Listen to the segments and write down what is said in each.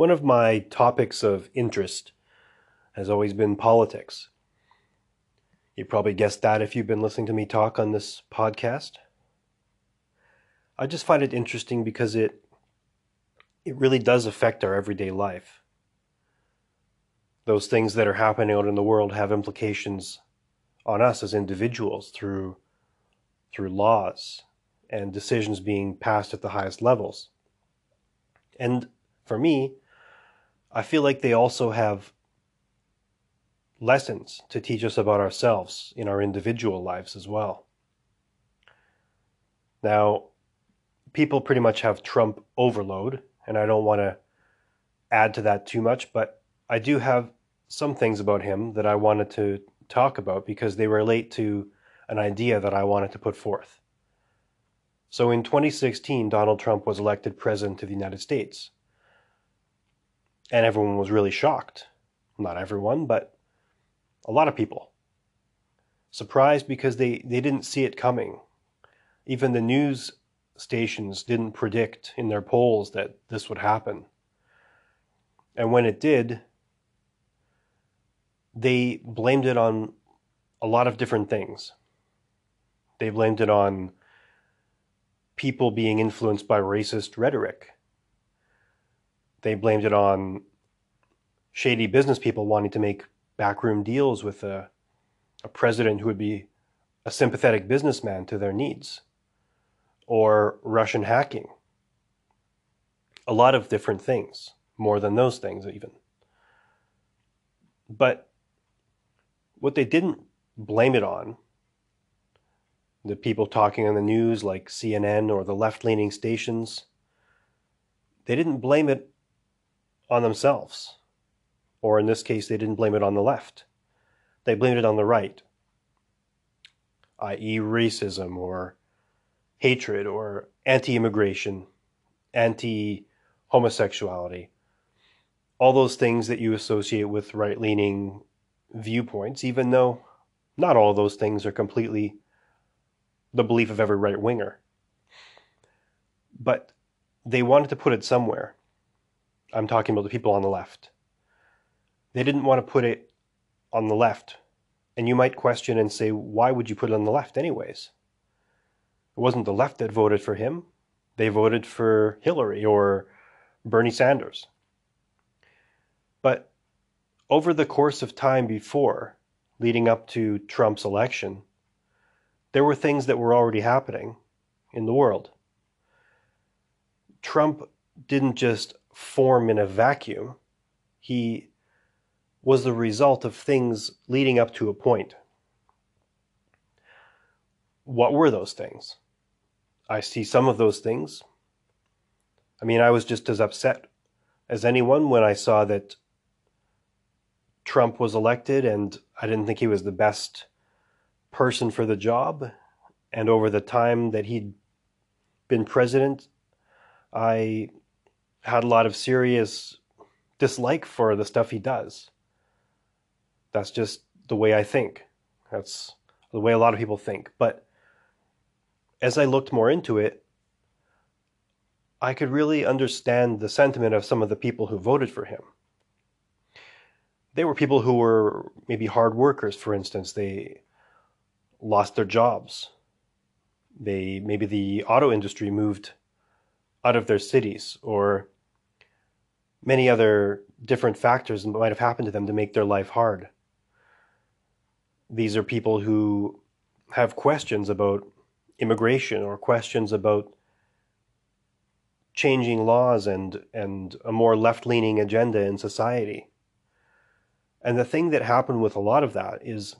One of my topics of interest has always been politics. You probably guessed that if you've been listening to me talk on this podcast. I just find it interesting because it it really does affect our everyday life. Those things that are happening out in the world have implications on us as individuals through through laws and decisions being passed at the highest levels. And for me, I feel like they also have lessons to teach us about ourselves in our individual lives as well. Now, people pretty much have Trump overload, and I don't want to add to that too much, but I do have some things about him that I wanted to talk about because they relate to an idea that I wanted to put forth. So in 2016, Donald Trump was elected president of the United States. And everyone was really shocked. Not everyone, but a lot of people. Surprised because they, they didn't see it coming. Even the news stations didn't predict in their polls that this would happen. And when it did, they blamed it on a lot of different things. They blamed it on people being influenced by racist rhetoric. They blamed it on shady business people wanting to make backroom deals with a, a president who would be a sympathetic businessman to their needs, or Russian hacking. A lot of different things, more than those things, even. But what they didn't blame it on, the people talking on the news like CNN or the left leaning stations, they didn't blame it on themselves. Or in this case, they didn't blame it on the left. They blamed it on the right, i.e., racism or hatred or anti immigration, anti homosexuality, all those things that you associate with right leaning viewpoints, even though not all those things are completely the belief of every right winger. But they wanted to put it somewhere. I'm talking about the people on the left. They didn't want to put it on the left. And you might question and say, why would you put it on the left, anyways? It wasn't the left that voted for him, they voted for Hillary or Bernie Sanders. But over the course of time before, leading up to Trump's election, there were things that were already happening in the world. Trump didn't just form in a vacuum, he was the result of things leading up to a point. What were those things? I see some of those things. I mean, I was just as upset as anyone when I saw that Trump was elected and I didn't think he was the best person for the job. And over the time that he'd been president, I had a lot of serious dislike for the stuff he does. That's just the way I think. That's the way a lot of people think. But as I looked more into it, I could really understand the sentiment of some of the people who voted for him. They were people who were maybe hard workers, for instance. They lost their jobs. They maybe the auto industry moved out of their cities or many other different factors might have happened to them to make their life hard. These are people who have questions about immigration or questions about changing laws and, and a more left leaning agenda in society. And the thing that happened with a lot of that is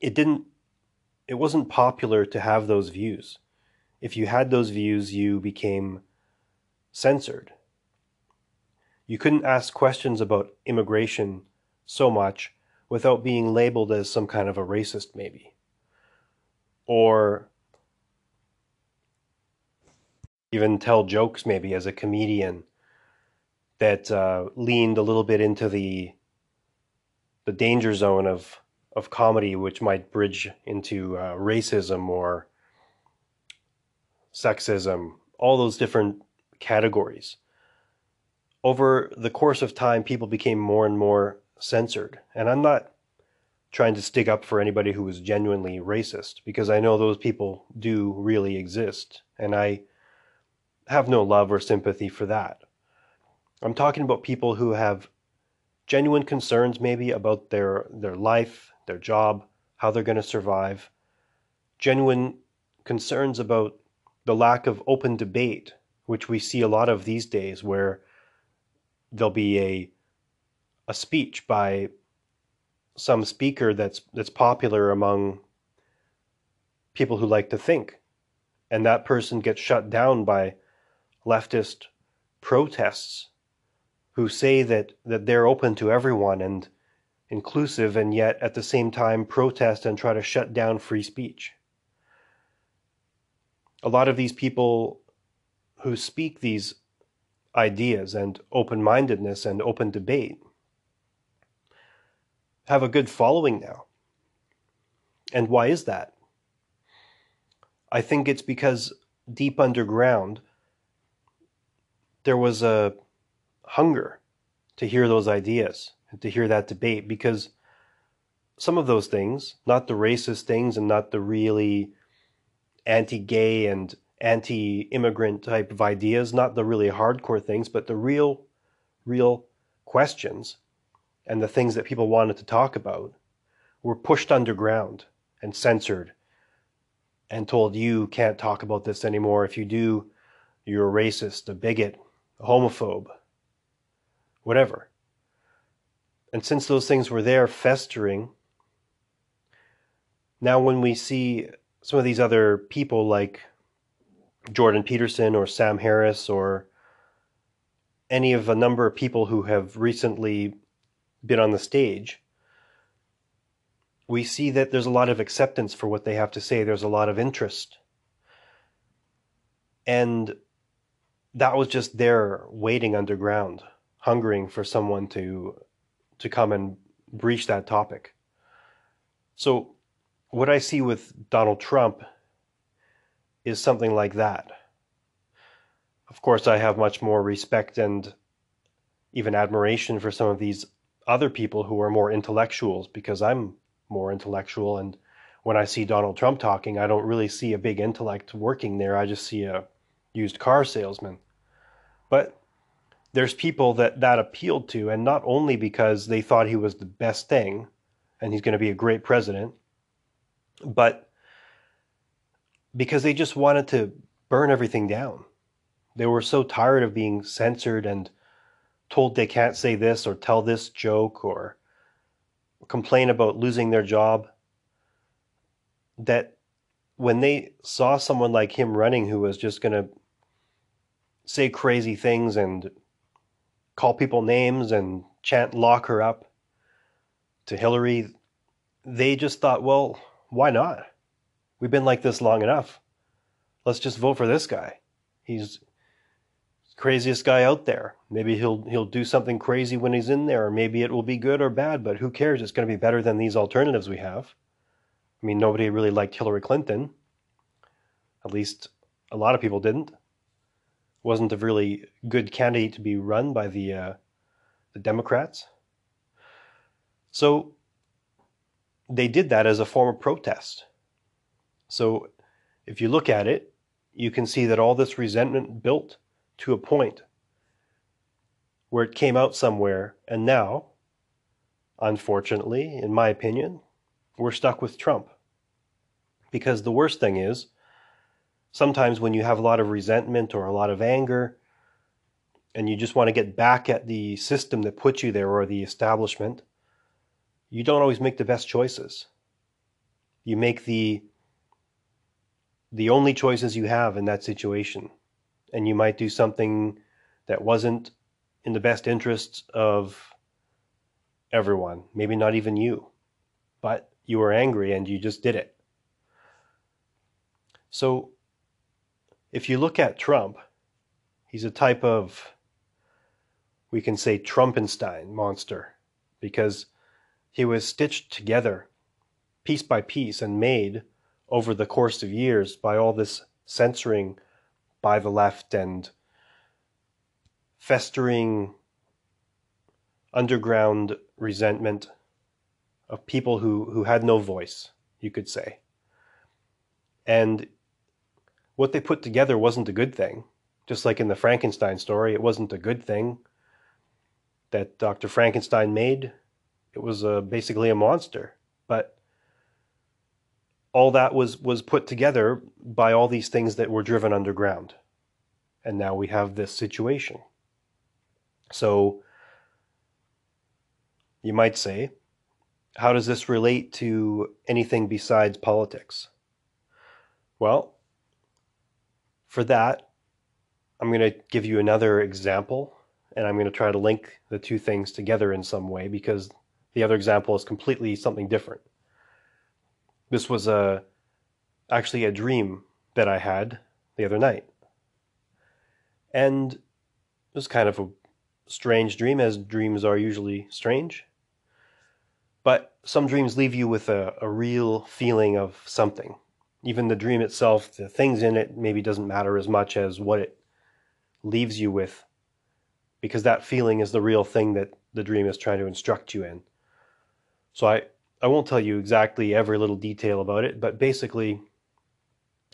it didn't, it wasn't popular to have those views. If you had those views, you became censored. You couldn't ask questions about immigration so much without being labeled as some kind of a racist, maybe. Or even tell jokes, maybe as a comedian, that uh, leaned a little bit into the the danger zone of of comedy, which might bridge into uh, racism or sexism, all those different categories. over the course of time, people became more and more censored. And I'm not trying to stick up for anybody who is genuinely racist because I know those people do really exist. And I have no love or sympathy for that. I'm talking about people who have genuine concerns maybe about their their life, their job, how they're going to survive. Genuine concerns about the lack of open debate, which we see a lot of these days where there'll be a a speech by some speaker that's that's popular among people who like to think. And that person gets shut down by leftist protests who say that that they're open to everyone and inclusive and yet at the same time protest and try to shut down free speech a lot of these people who speak these ideas and open mindedness and open debate have a good following now. And why is that? I think it's because deep underground there was a hunger to hear those ideas and to hear that debate because some of those things, not the racist things and not the really anti gay and anti immigrant type of ideas, not the really hardcore things, but the real, real questions and the things that people wanted to talk about were pushed underground and censored and told you can't talk about this anymore. If you do, you're a racist, a bigot, a homophobe, whatever. And since those things were there festering, now when we see some of these other people like Jordan Peterson or Sam Harris or any of a number of people who have recently been on the stage, we see that there's a lot of acceptance for what they have to say. There's a lot of interest. And that was just there waiting underground, hungering for someone to to come and breach that topic. So what I see with Donald Trump is something like that. Of course, I have much more respect and even admiration for some of these other people who are more intellectuals because I'm more intellectual. And when I see Donald Trump talking, I don't really see a big intellect working there. I just see a used car salesman. But there's people that that appealed to, and not only because they thought he was the best thing and he's going to be a great president but because they just wanted to burn everything down. They were so tired of being censored and told they can't say this or tell this joke or complain about losing their job that when they saw someone like him running who was just going to say crazy things and call people names and chant lock her up to Hillary, they just thought, well, why not? We've been like this long enough. Let's just vote for this guy. He's craziest guy out there. Maybe he'll he'll do something crazy when he's in there, or maybe it will be good or bad, but who cares? It's going to be better than these alternatives we have. I mean, nobody really liked Hillary Clinton. At least a lot of people didn't. Wasn't a really good candidate to be run by the uh, the Democrats. So they did that as a form of protest. So if you look at it, you can see that all this resentment built to a point where it came out somewhere, and now, unfortunately, in my opinion, we're stuck with Trump. Because the worst thing is, sometimes when you have a lot of resentment or a lot of anger, and you just want to get back at the system that put you there or the establishment, you don't always make the best choices. You make the the only choices you have in that situation. And you might do something that wasn't in the best interests of everyone, maybe not even you. But you were angry and you just did it. So if you look at Trump, he's a type of we can say Trumpenstein monster because he was stitched together, piece by piece, and made over the course of years by all this censoring by the left and festering underground resentment of people who, who had no voice, you could say. And what they put together wasn't a good thing. Just like in the Frankenstein story, it wasn't a good thing that Dr. Frankenstein made. It was uh, basically a monster. But all that was, was put together by all these things that were driven underground. And now we have this situation. So you might say, how does this relate to anything besides politics? Well, for that, I'm going to give you another example, and I'm going to try to link the two things together in some way because the other example is completely something different. This was a actually a dream that I had the other night. And it was kind of a strange dream, as dreams are usually strange. But some dreams leave you with a, a real feeling of something. Even the dream itself, the things in it maybe doesn't matter as much as what it leaves you with, because that feeling is the real thing that the dream is trying to instruct you in. So I, I won't tell you exactly every little detail about it, but basically,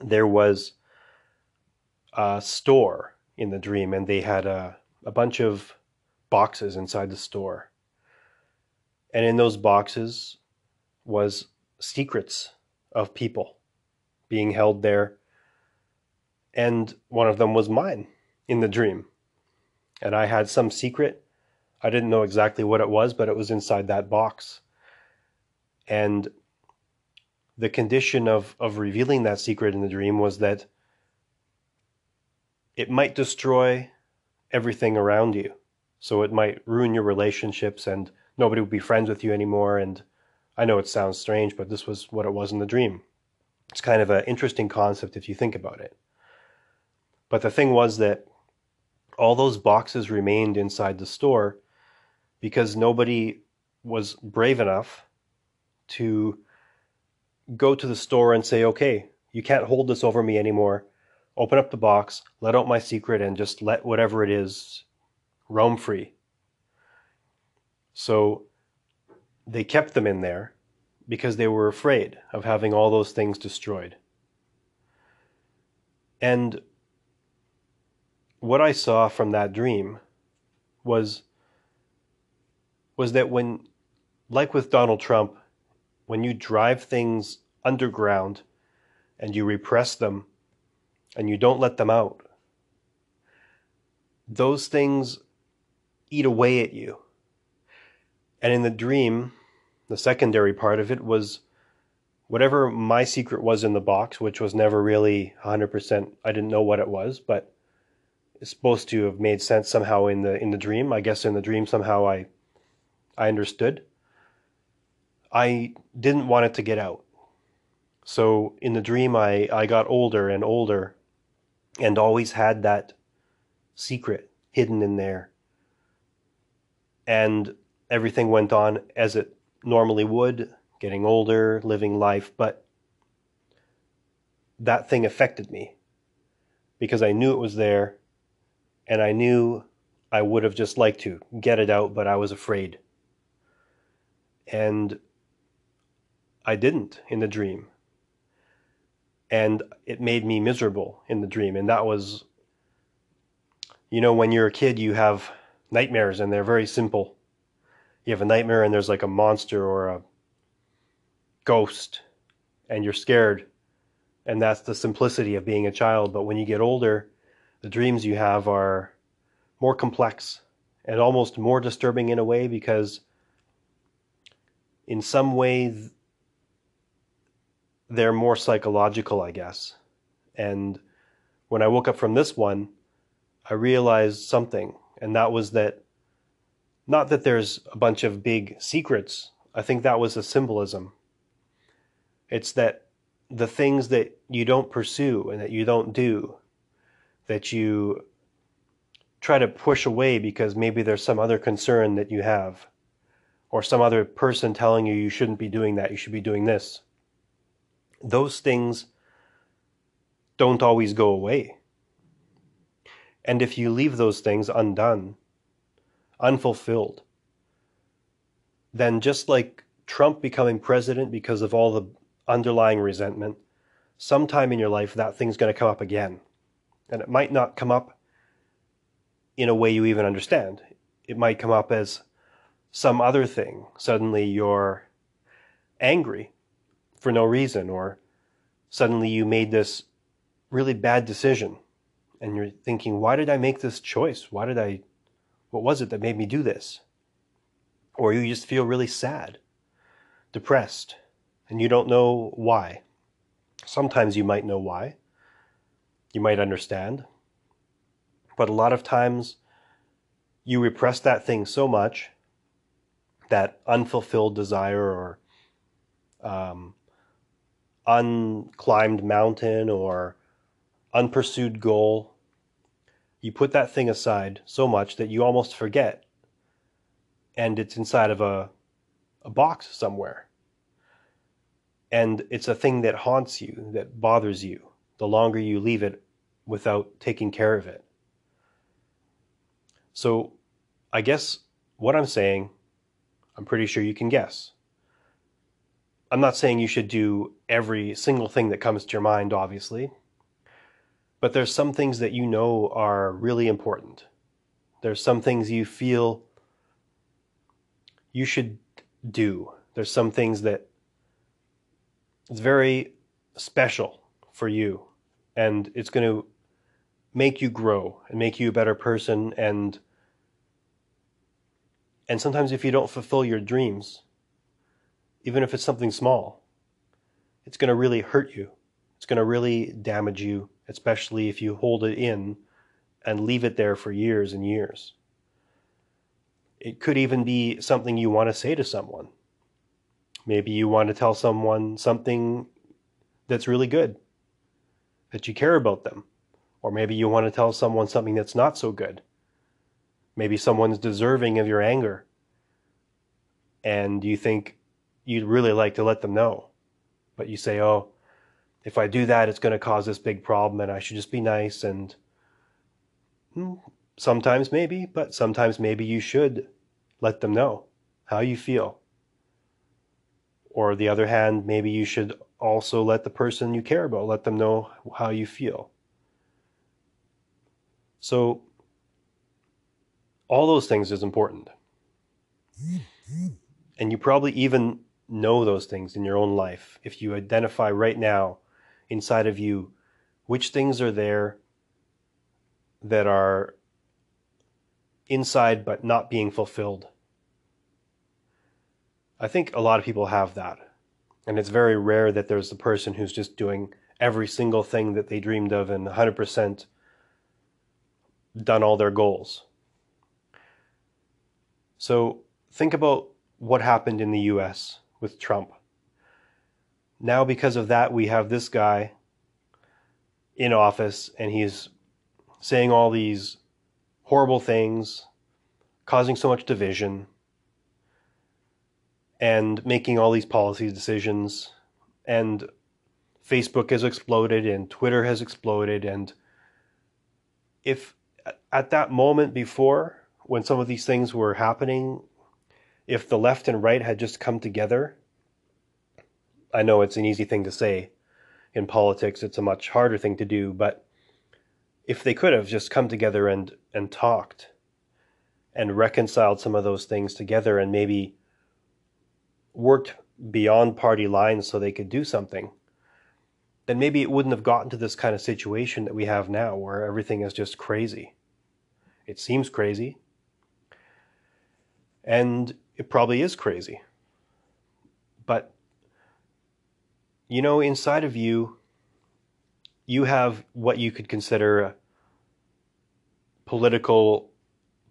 there was a store in the dream, and they had a, a bunch of boxes inside the store. And in those boxes was secrets of people being held there. And one of them was mine in the dream. And I had some secret. I didn't know exactly what it was, but it was inside that box. And the condition of, of revealing that secret in the dream was that it might destroy everything around you. So it might ruin your relationships and nobody would be friends with you anymore. And I know it sounds strange, but this was what it was in the dream. It's kind of an interesting concept if you think about it. But the thing was that all those boxes remained inside the store because nobody was brave enough to go to the store and say, okay, you can't hold this over me anymore. Open up the box, let out my secret, and just let whatever it is roam free. So they kept them in there because they were afraid of having all those things destroyed. And what I saw from that dream was was that when like with Donald Trump when you drive things underground and you repress them and you don't let them out those things eat away at you and in the dream, the secondary part of it was whatever my secret was in the box, which was never really 100%, I didn't know what it was, but it's supposed to have made sense somehow in the in the dream. I guess in the dream somehow I I understood. I didn't want it to get out. So in the dream I I got older and older and always had that secret hidden in there. And everything went on as it normally would, getting older, living life, but that thing affected me because I knew it was there and I knew I would have just liked to get it out, but I was afraid. And I didn't in the dream. And it made me miserable in the dream. And that was, you know, when you're a kid, you have nightmares and they're very simple you have a nightmare and there's like a monster or a ghost and you're scared and that's the simplicity of being a child but when you get older the dreams you have are more complex and almost more disturbing in a way because in some ways they're more psychological i guess and when i woke up from this one i realized something and that was that not that there's a bunch of big secrets. I think that was a symbolism. It's that the things that you don't pursue and that you don't do, that you try to push away because maybe there's some other concern that you have, or some other person telling you you shouldn't be doing that, you should be doing this. Those things don't always go away. And if you leave those things undone, unfulfilled, then just like Trump becoming president because of all the underlying resentment, sometime in your life that thing's going to come up again. And it might not come up in a way you even understand. It might come up as some other thing. Suddenly you're angry for no reason, or suddenly you made this really bad decision and you're thinking, why did I make this choice? Why did I, what was it that made me do this? Or you just feel really sad, depressed, and you don't know why. Sometimes you might know why. You might understand. But a lot of times you repress that thing so much, that unfulfilled desire or um, unclimbed mountain or unpursued goal, you put that thing aside so much that you almost forget. And it's inside of a, a box somewhere. And it's a thing that haunts you, that bothers you, the longer you leave it without taking care of it. So, I guess what I'm saying, I'm pretty sure you can guess. I'm not saying you should do every single thing that comes to your mind, obviously, but there's some things that you know are really important. There's some things you feel you should do. There's some things that it's very special for you and it's going to make you grow and make you a better person and and sometimes if you don't fulfill your dreams even if it's something small it's going to really hurt you it's going to really damage you especially if you hold it in and leave it there for years and years. It could even be something you want to say to someone. Maybe you want to tell someone something that's really good, that you care about them. Or maybe you want to tell someone something that's not so good. Maybe someone's deserving of your anger. And you think you'd really like to let them know. But you say, oh, if I do that, it's going to cause this big problem and I should just be nice. And hmm, sometimes maybe, but sometimes maybe you should let them know how you feel. Or the other hand, maybe you should also let the person you care about let them know how you feel. So all those things is important. And you probably even know those things in your own life if you identify right now inside of you which things are there that are inside but not being fulfilled. I think a lot of people have that. And it's very rare that there's the person who's just doing every single thing that they dreamed of and 100% done all their goals. So think about what happened in the US with Trump. Now because of that we have this guy in office and he's saying all these horrible things causing so much division and making all these policy decisions. And Facebook has exploded and Twitter has exploded and if at that moment before when some of these things were happening if the left and right had just come together I know it's an easy thing to say. In politics, it's a much harder thing to do, but if they could have just come together and, and talked and reconciled some of those things together and maybe worked beyond party lines so they could do something, then maybe it wouldn't have gotten to this kind of situation that we have now where everything is just crazy. It seems crazy. And it probably is crazy. But you know, inside of you, you have what you could consider political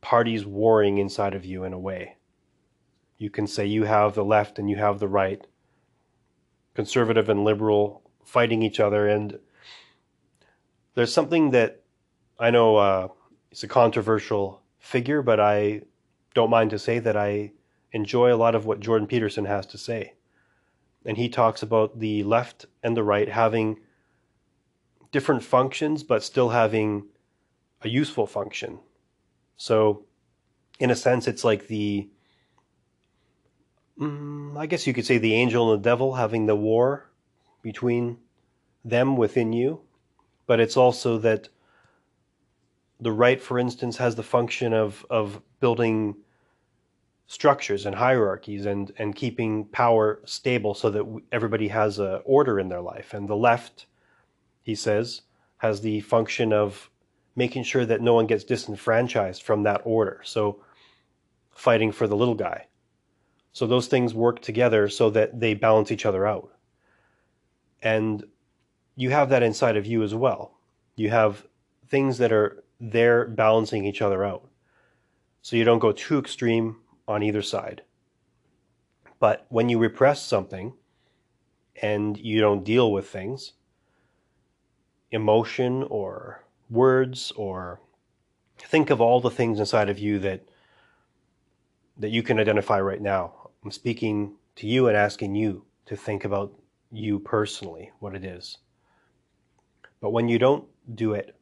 parties warring inside of you in a way. You can say you have the left and you have the right, conservative and liberal fighting each other. And there's something that I know uh, it's a controversial figure, but I don't mind to say that I enjoy a lot of what Jordan Peterson has to say and he talks about the left and the right having different functions but still having a useful function. So, in a sense, it's like the, mm, I guess you could say the angel and the devil having the war between them within you. But it's also that the right, for instance, has the function of, of building structures and hierarchies and, and keeping power stable so that everybody has a order in their life. And the left, he says, has the function of making sure that no one gets disenfranchised from that order. So fighting for the little guy. So those things work together so that they balance each other out. And you have that inside of you as well. You have things that are there balancing each other out. So you don't go too extreme on either side. But when you repress something and you don't deal with things, emotion or words or think of all the things inside of you that that you can identify right now. I'm speaking to you and asking you to think about you personally, what it is. But when you don't do it,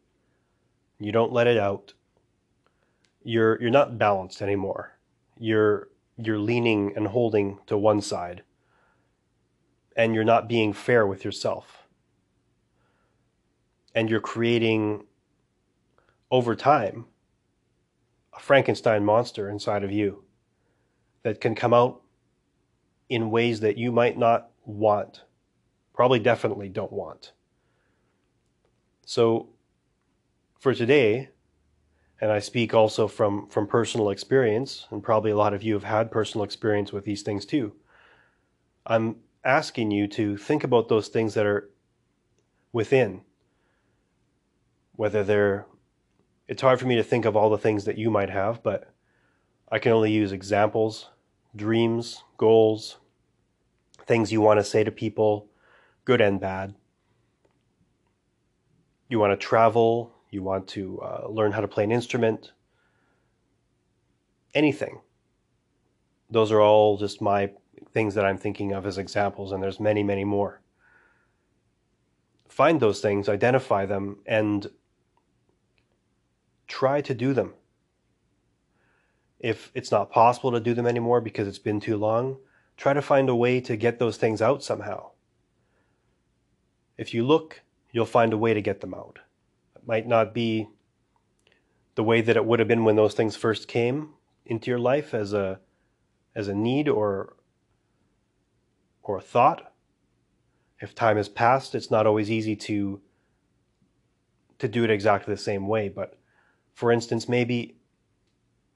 you don't let it out, you're you're not balanced anymore. You're you're leaning and holding to one side. And you're not being fair with yourself. And you're creating over time a Frankenstein monster inside of you that can come out in ways that you might not want, probably definitely don't want. So for today, and I speak also from, from personal experience, and probably a lot of you have had personal experience with these things too. I'm asking you to think about those things that are within, whether they're it's hard for me to think of all the things that you might have, but I can only use examples, dreams, goals, things you want to say to people, good and bad. You want to travel, you want to uh, learn how to play an instrument, anything. Those are all just my things that I'm thinking of as examples, and there's many, many more. Find those things, identify them, and try to do them. If it's not possible to do them anymore because it's been too long, try to find a way to get those things out somehow. If you look, you'll find a way to get them out. Might not be the way that it would have been when those things first came into your life as a as a need or or a thought. If time has passed, it's not always easy to to do it exactly the same way, but for instance, maybe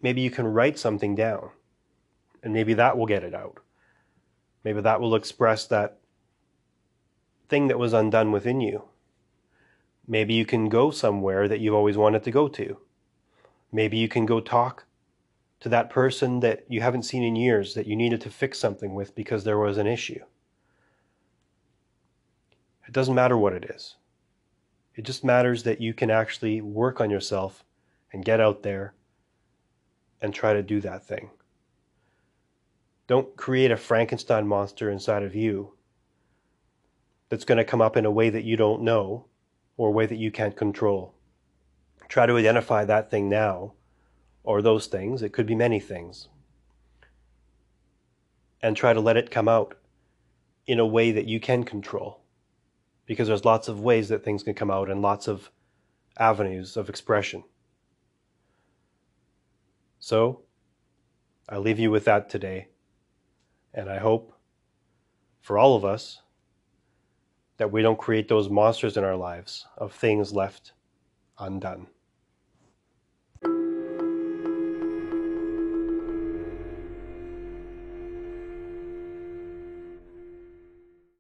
maybe you can write something down and maybe that will get it out. Maybe that will express that thing that was undone within you. Maybe you can go somewhere that you've always wanted to go to. Maybe you can go talk to that person that you haven't seen in years that you needed to fix something with because there was an issue. It doesn't matter what it is. It just matters that you can actually work on yourself and get out there and try to do that thing. Don't create a Frankenstein monster inside of you that's going to come up in a way that you don't know or a way that you can't control. Try to identify that thing now or those things. It could be many things. And try to let it come out in a way that you can control. Because there's lots of ways that things can come out and lots of avenues of expression. So, I leave you with that today. And I hope for all of us that we don't create those monsters in our lives of things left undone.